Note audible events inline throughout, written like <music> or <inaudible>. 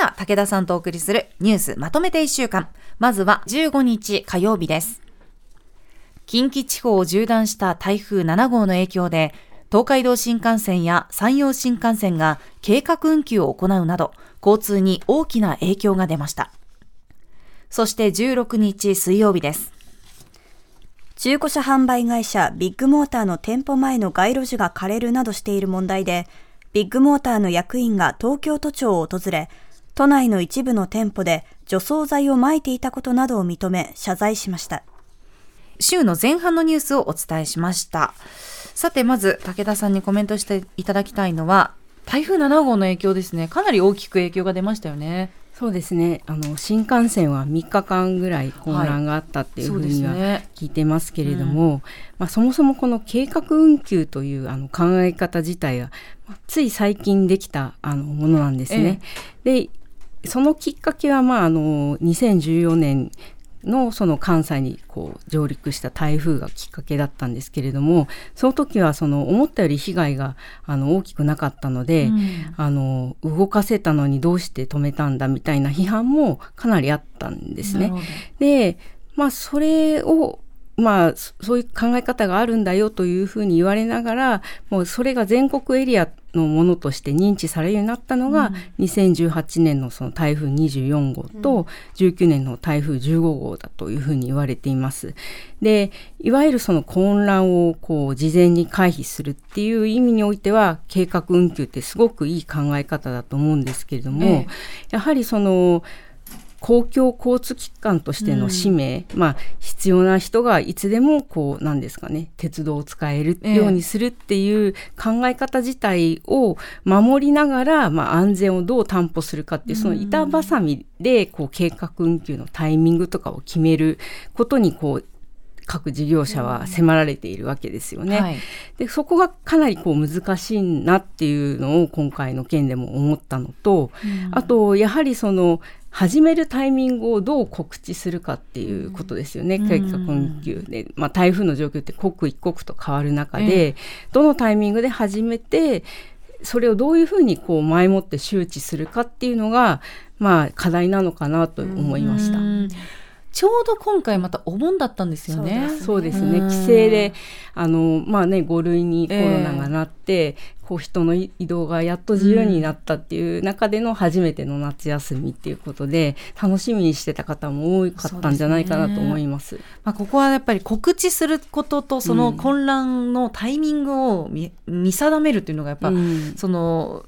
では武田さんとお送りするニュースまとめて1週間。まずは15日火曜日です。近畿地方を縦断した台風7号の影響で、東海道新幹線や山陽新幹線が計画運休を行うなど、交通に大きな影響が出ました。そして16日水曜日です。中古車販売会社ビッグモーターの店舗前の街路樹が枯れるなどしている問題で、ビッグモーターの役員が東京都庁を訪れ、都内の一部の店舗で除草剤を撒いていたことなどを認め謝罪しました。週の前半のニュースをお伝えしました。さて、まず武田さんにコメントしていただきたいのは、台風7号の影響ですね。かなり大きく影響が出ましたよね。そうですねあの新幹線は3日間ぐらい混乱があったっていうふうには聞いてますけれども、はいねうん、まあ、そもそもこの計画運休というあの考え方自体が、まあ、つい最近できたあのものなんですね。でそのきっかけは、まあ、あの2014年のその関西にこう上陸した台風がきっかけだったんですけれどもその時はその思ったより被害があの大きくなかったので、うん、あの動かせたのにどうして止めたんだみたいな批判もかなりあったんですね。でまあそれをまあ、そういう考え方があるんだよというふうに言われながらもうそれが全国エリアのものとして認知されるようになったのが、うん、2018年のその台風24号と19年の台風15号だというふうに言われています。でいわゆるその混乱をこう事前に回避するっていう意味においては計画運休ってすごくいい考え方だと思うんですけれども、ええ、やはりその公共交通機関としての使命、うん、まあ必要な人がいつでもこうなんですかね鉄道を使えるようにするっていう考え方自体を守りながら、まあ、安全をどう担保するかっていうその板挟みでこう計画運休のタイミングとかを決めることにこう各事業者は迫られているわけですよね。はい、でそこがかなりこう難しいなっていうのを今回の件でも思ったのと、あとやはりその始めるタイミングをどう告知するかっていうことですよね、うん、計画運休で、まあ、台風の状況って刻一刻と変わる中で、どのタイミングで始めてそれをどういうふうにこう前もって周知するかっていうのが、まあ、課題なのかなと思いました。ちょうど今回またお盆だったんですよね。そうですね。帰省で、あの、まあね、5類にコロナがなって、こう人の移動がやっと自由になったっていう中での初めての夏休みっていうことで楽しみにしてた方も多かったんじゃないかなと思います。すね、まあ、ここはやっぱり告知することとその混乱のタイミングを見定めるっていうのがやっぱ、うん、その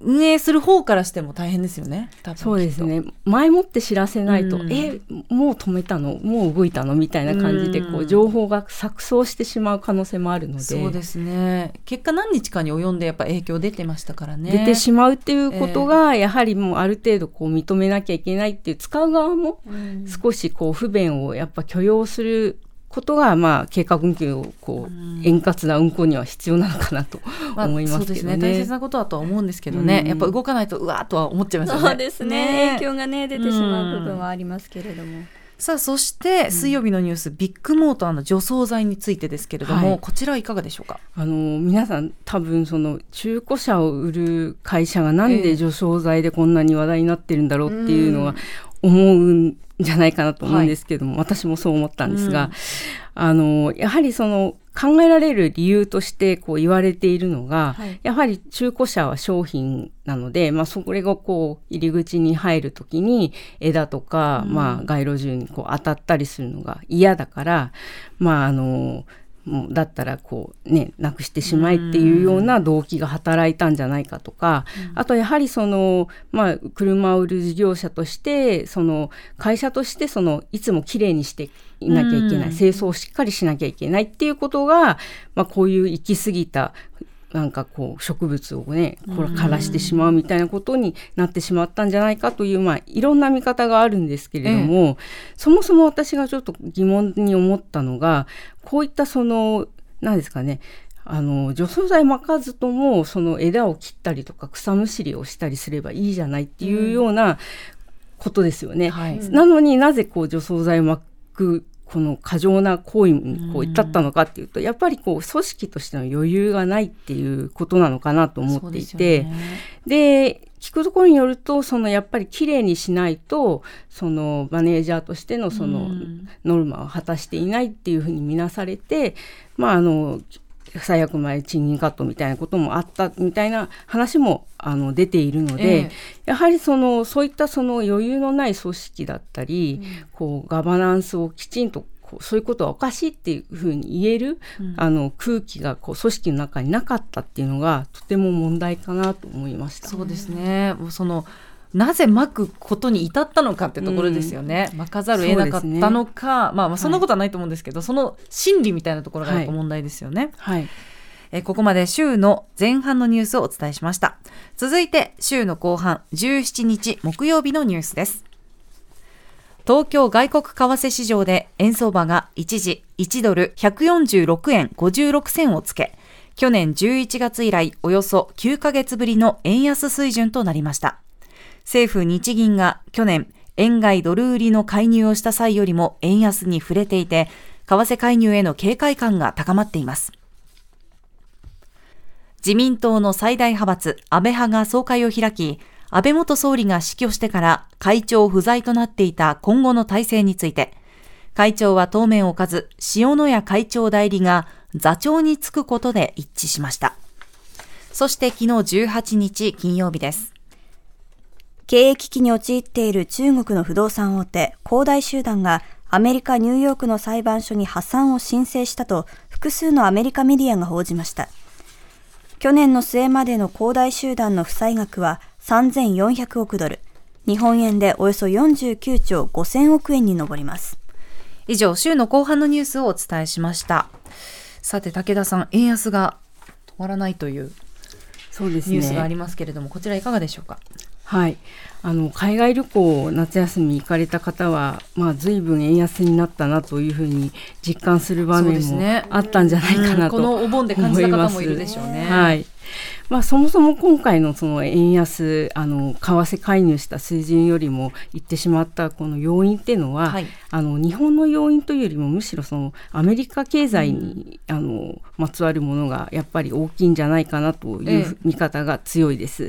運営する方からしても大変ですよね。そうですね。前もって知らせないと、うん、えもう止めたの？もう動いたの？みたいな感じでこう情報が錯綜してしまう可能性もあるので。そうですね。結果何日かに及んでやっぱ影響出てましたからね。出てしまうっていうことが、やはりもうある程度こう認めなきゃいけないっていう使う側も少しこう不便をやっぱ許容することが、まあ、計画運休をこう、円滑な運行には必要なのかなと思いますけどね。まあ、そうですね大切なことだとは思うんですけどね、やっぱ動かないとうわーとは思っちゃいますよね。そうですね影響がね出てしまう部分はありますけれども。さあそして水曜日のニュース、うん、ビッグモーターの除草剤についてですけれども、はい、こちらはいかがでしょうか？あの皆さん多分その中古車を売る会社がなんで除草剤でこんなに話題になってるんだろうっていうのは思うんじゃないかなと思うんですけども、はい、私もそう思ったんですが、うん、あのやはりその考えられる理由としてこう言われているのが、はい、やはり中古車は商品なので、まあ、それがこう入り口に入るときに枝とか、うん、まあ、街路樹にこう当たったりするのが嫌だから、まあ、あのもうだったらこうねなくしてしまいっていうような動機が働いたんじゃないかとか、うん、あとやはりそのまあ車を売る事業者としてその会社としてそのいつもきれいにしていなきゃいけない、うん、清掃をしっかりしなきゃいけないっていうことが、まあ、こういう行き過ぎたなんかこう植物をねこれ枯らしてしまうみたいなことになってしまったんじゃないかという、まあ、いろんな見方があるんですけれども、ええ、そもそも私がちょっと疑問に思ったのがこういったその何ですかねあの除草剤巻かずともその枝を切ったりとか草むしりをしたりすればいいじゃないっていうようなことですよね。うん。はい、なのになぜこう除草剤巻くこの過剰な行為にこう至ったのかっていうと、やっぱりこう組織としての余裕がないっていうことなのかなと思っていてで、ね、聞くところによるとそのやっぱりきれいにしないとそのマネージャーとしてのそのノルマを果たしていないっていうふうに見なされて、まあ、あの最悪前賃金カットみたいなこともあったみたいな話もあの出ているので、えー、やはりそのそういったその余裕のない組織だったり、うん、こうガバナンスをきちんとそういうことはおかしいっていうふうに言える、うん、あの空気がこう組織の中になかったっていうのがとても問題かなと思いました。そうですね。もうそのなぜ巻くことに至ったのかってところですよね、うん、巻かざるを得なかったのか、ね、まあ、まあそんなことはないと思うんですけど、はい、その心理みたいなところがやっぱ問題ですよね。はい、はいえここまで週の前半のニュースをお伝えしました。続いて週の後半17日木曜日のニュースです。東京外国為替市場で円相場が一時1ドル146円56銭をつけ、去年11月以来およそ9ヶ月ぶりの円安水準となりました。政府日銀が去年、円買いドル売りの介入をした際よりも円安に触れていて、為替介入への警戒感が高まっています。自民党の最大派閥、安倍派が総会を開き、安倍元総理が死去してから会長不在となっていた今後の体制について、会長は当面置かず、塩谷会長代理が座長に就くことで一致しました。そして昨日18日金曜日です。経営危機に陥っている中国の不動産大手、恒大集団がアメリカ・ニューヨークの裁判所に破産を申請したと複数のアメリカメディアが報じました。去年の末までの恒大集団の負債額は3400億ドル、日本円でおよそ49兆5000億円に上ります。以上、週の後半のニュースをお伝えしました。さて、武田さん、円安が止まらないというそうです、ね、ニュースがありますけれども、こちらいかがでしょうか？はい、あの海外旅行夏休み行かれた方は、まあ、随分円安になったなというふうに実感する場面もあったんじゃないかなと、ねうん、このお盆で感じた方もいるでしょうね。はいまあ、そもそも今回のその円安あの為替介入した水準よりもいってしまったこの要因っていうのは、はい、あの日本の要因というよりもむしろそのアメリカ経済に、うん、あのまつわるものがやっぱり大きいんじゃないかなという見方が強いです。え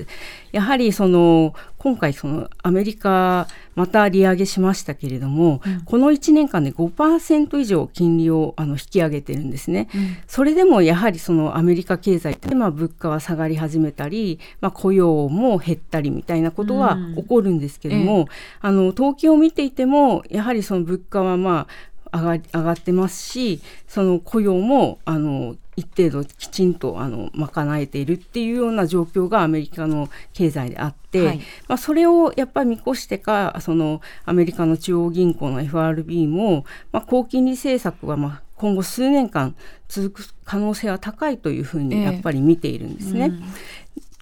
え、やはりその今回そのアメリカまた利上げしましたけれども、うん、この1年間で5%以上金利をあの引き上げてるんですね、うん、それでもやはりそのアメリカ経済って、まあ、物価は下がり始めたり、まあ、雇用も減ったりみたいなことは起こるんですけども、うん、あの統計を見ていてもやはりその物価はまあ上が上がってますしその雇用もあの一定度きちんとあの賄えているっていうような状況がアメリカの経済であって、はい、まあ、それをやっぱり見越してかそのアメリカの中央銀行の FRB も、まあ、高金利政策はまあ今後数年間続く可能性は高いというふうにやっぱり見ているんですね。えーうん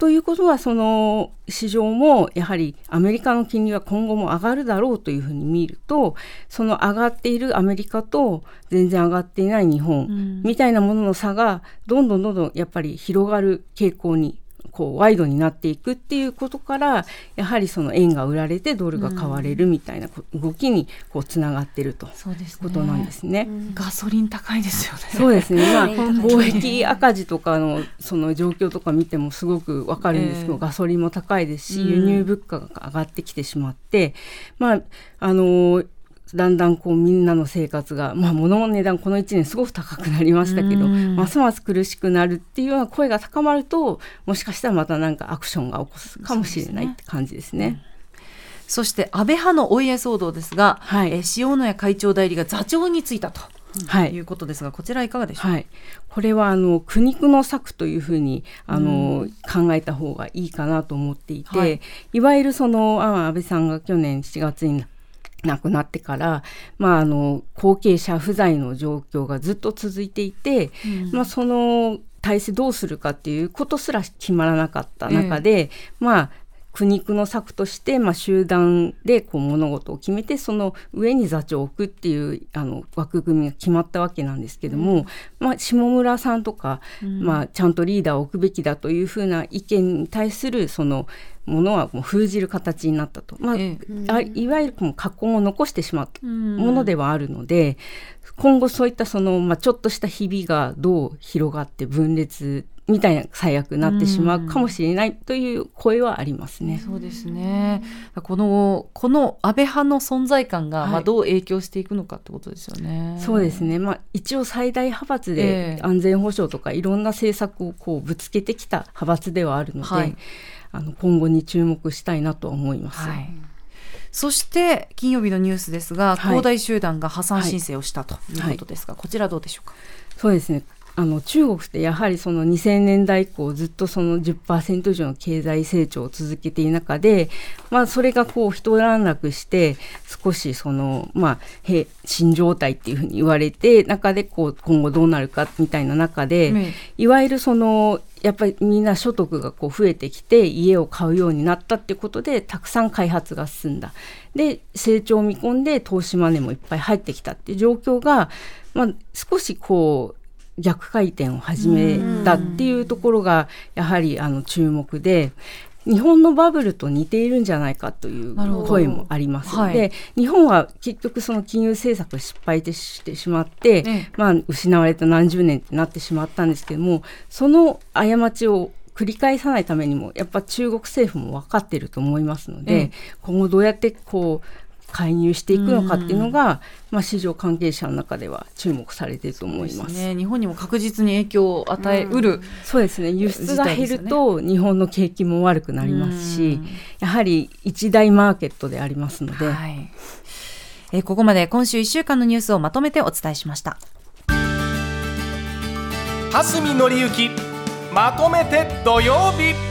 ということはその市場もやはりアメリカの金利は今後も上がるだろうというふうに見るとその上がっているアメリカと全然上がっていない日本みたいなものの差がどんどんどんどんやっぱり広がる傾向にこうワイドになっていくっていうことからやはりその円が売られてドルが買われるみたいな動きにこうつながってるということなんですね。すねガソリン高いですよね。そうですね。まあ <laughs> 貿易赤字とかのその状況とか見てもすごくわかるんですけど、えー、ガソリンも高いですし、輸入物価が上がってきてしまって、まああのだんだんこうみんなの生活が、まあ、物の値段この1年すごく高くなりましたけど、ますます苦しくなるっていうような声が高まるともしかしたらまた何かアクションが起こすかもしれないって感じですね。そして安倍派のお家騒動ですが、はい、え塩谷会長代理が座長に就いたと。はい、いうことですが、こちらいかがでしょう、はい、これはあの苦肉の策というふうにあの、うん、考えた方がいいかなと思っていて、はい、いわゆるその安倍さんが去年7月に亡くなってから、まあ、あの後継者不在の状況がずっと続いていて、うん、まあ、その体制どうするかっていうことすら決まらなかった中で、え。まあ苦肉の策として、まあ、集団でこう物事を決めてその上に座長を置くっていうあの枠組みが決まったわけなんですけども、うん、まあ、下村さんとか、うん、まあ、ちゃんとリーダーを置くべきだというふうな意見に対するそのものはもう封じる形になったと、まあ、ええ、あいわゆるもう格好を残してしまったものではあるので、今後そういったその、まあ、ちょっとしたひびがどう広がって分裂みたいな最悪になってしまうかもしれないという声はありますね。そうですね。このこの安倍派の存在感が、まあどう影響していくのかってことですよね。そうですね。まあ一応最大派閥で安全保障とかいろんな政策をこうぶつけてきた派閥ではあるので、はい、あの今後に注目したいなと思います。はいそして金曜日のニュースですが、はい、恒大集団が破産申請をしたということですが、はい、こちらどうでしょうか？そうですね。あの中国ってやはりその2000年代以降ずっとその10%以上の経済成長を続けている中で、まあ、それがこう一段落して少しその、まあ、新状態っていうふうに言われて中でこう今後どうなるかみたいな中で、いわゆるそのやっぱりみんな所得がこう増えてきて家を買うようになったっていうことでたくさん開発が進んだ。で成長を見込んで投資マネーもいっぱい入ってきたっていう状況が、まあ、少しこう逆回転を始めたっていうところがやはりあの注目で。日本のバブルと似ているんじゃないかという声もあります。はい、で日本は結局その金融政策失敗してしまって、まあ、失われた何十年ってなってしまったんですけどもその過ちを繰り返さないためにもやっぱ中国政府も分かっていると思いますので、今後どうやってこう介入していくのかっていうのが、まあ、市場関係者の中では注目されていると思います。ね、日本にも確実に影響を与えうる、そうですね。輸出が減ると日本の景気も悪くなりますし、やはり一大マーケットでありますので、はい、えここまで今週1週間のニュースをまとめてお伝えしました。蓮見紀之まとめて土曜日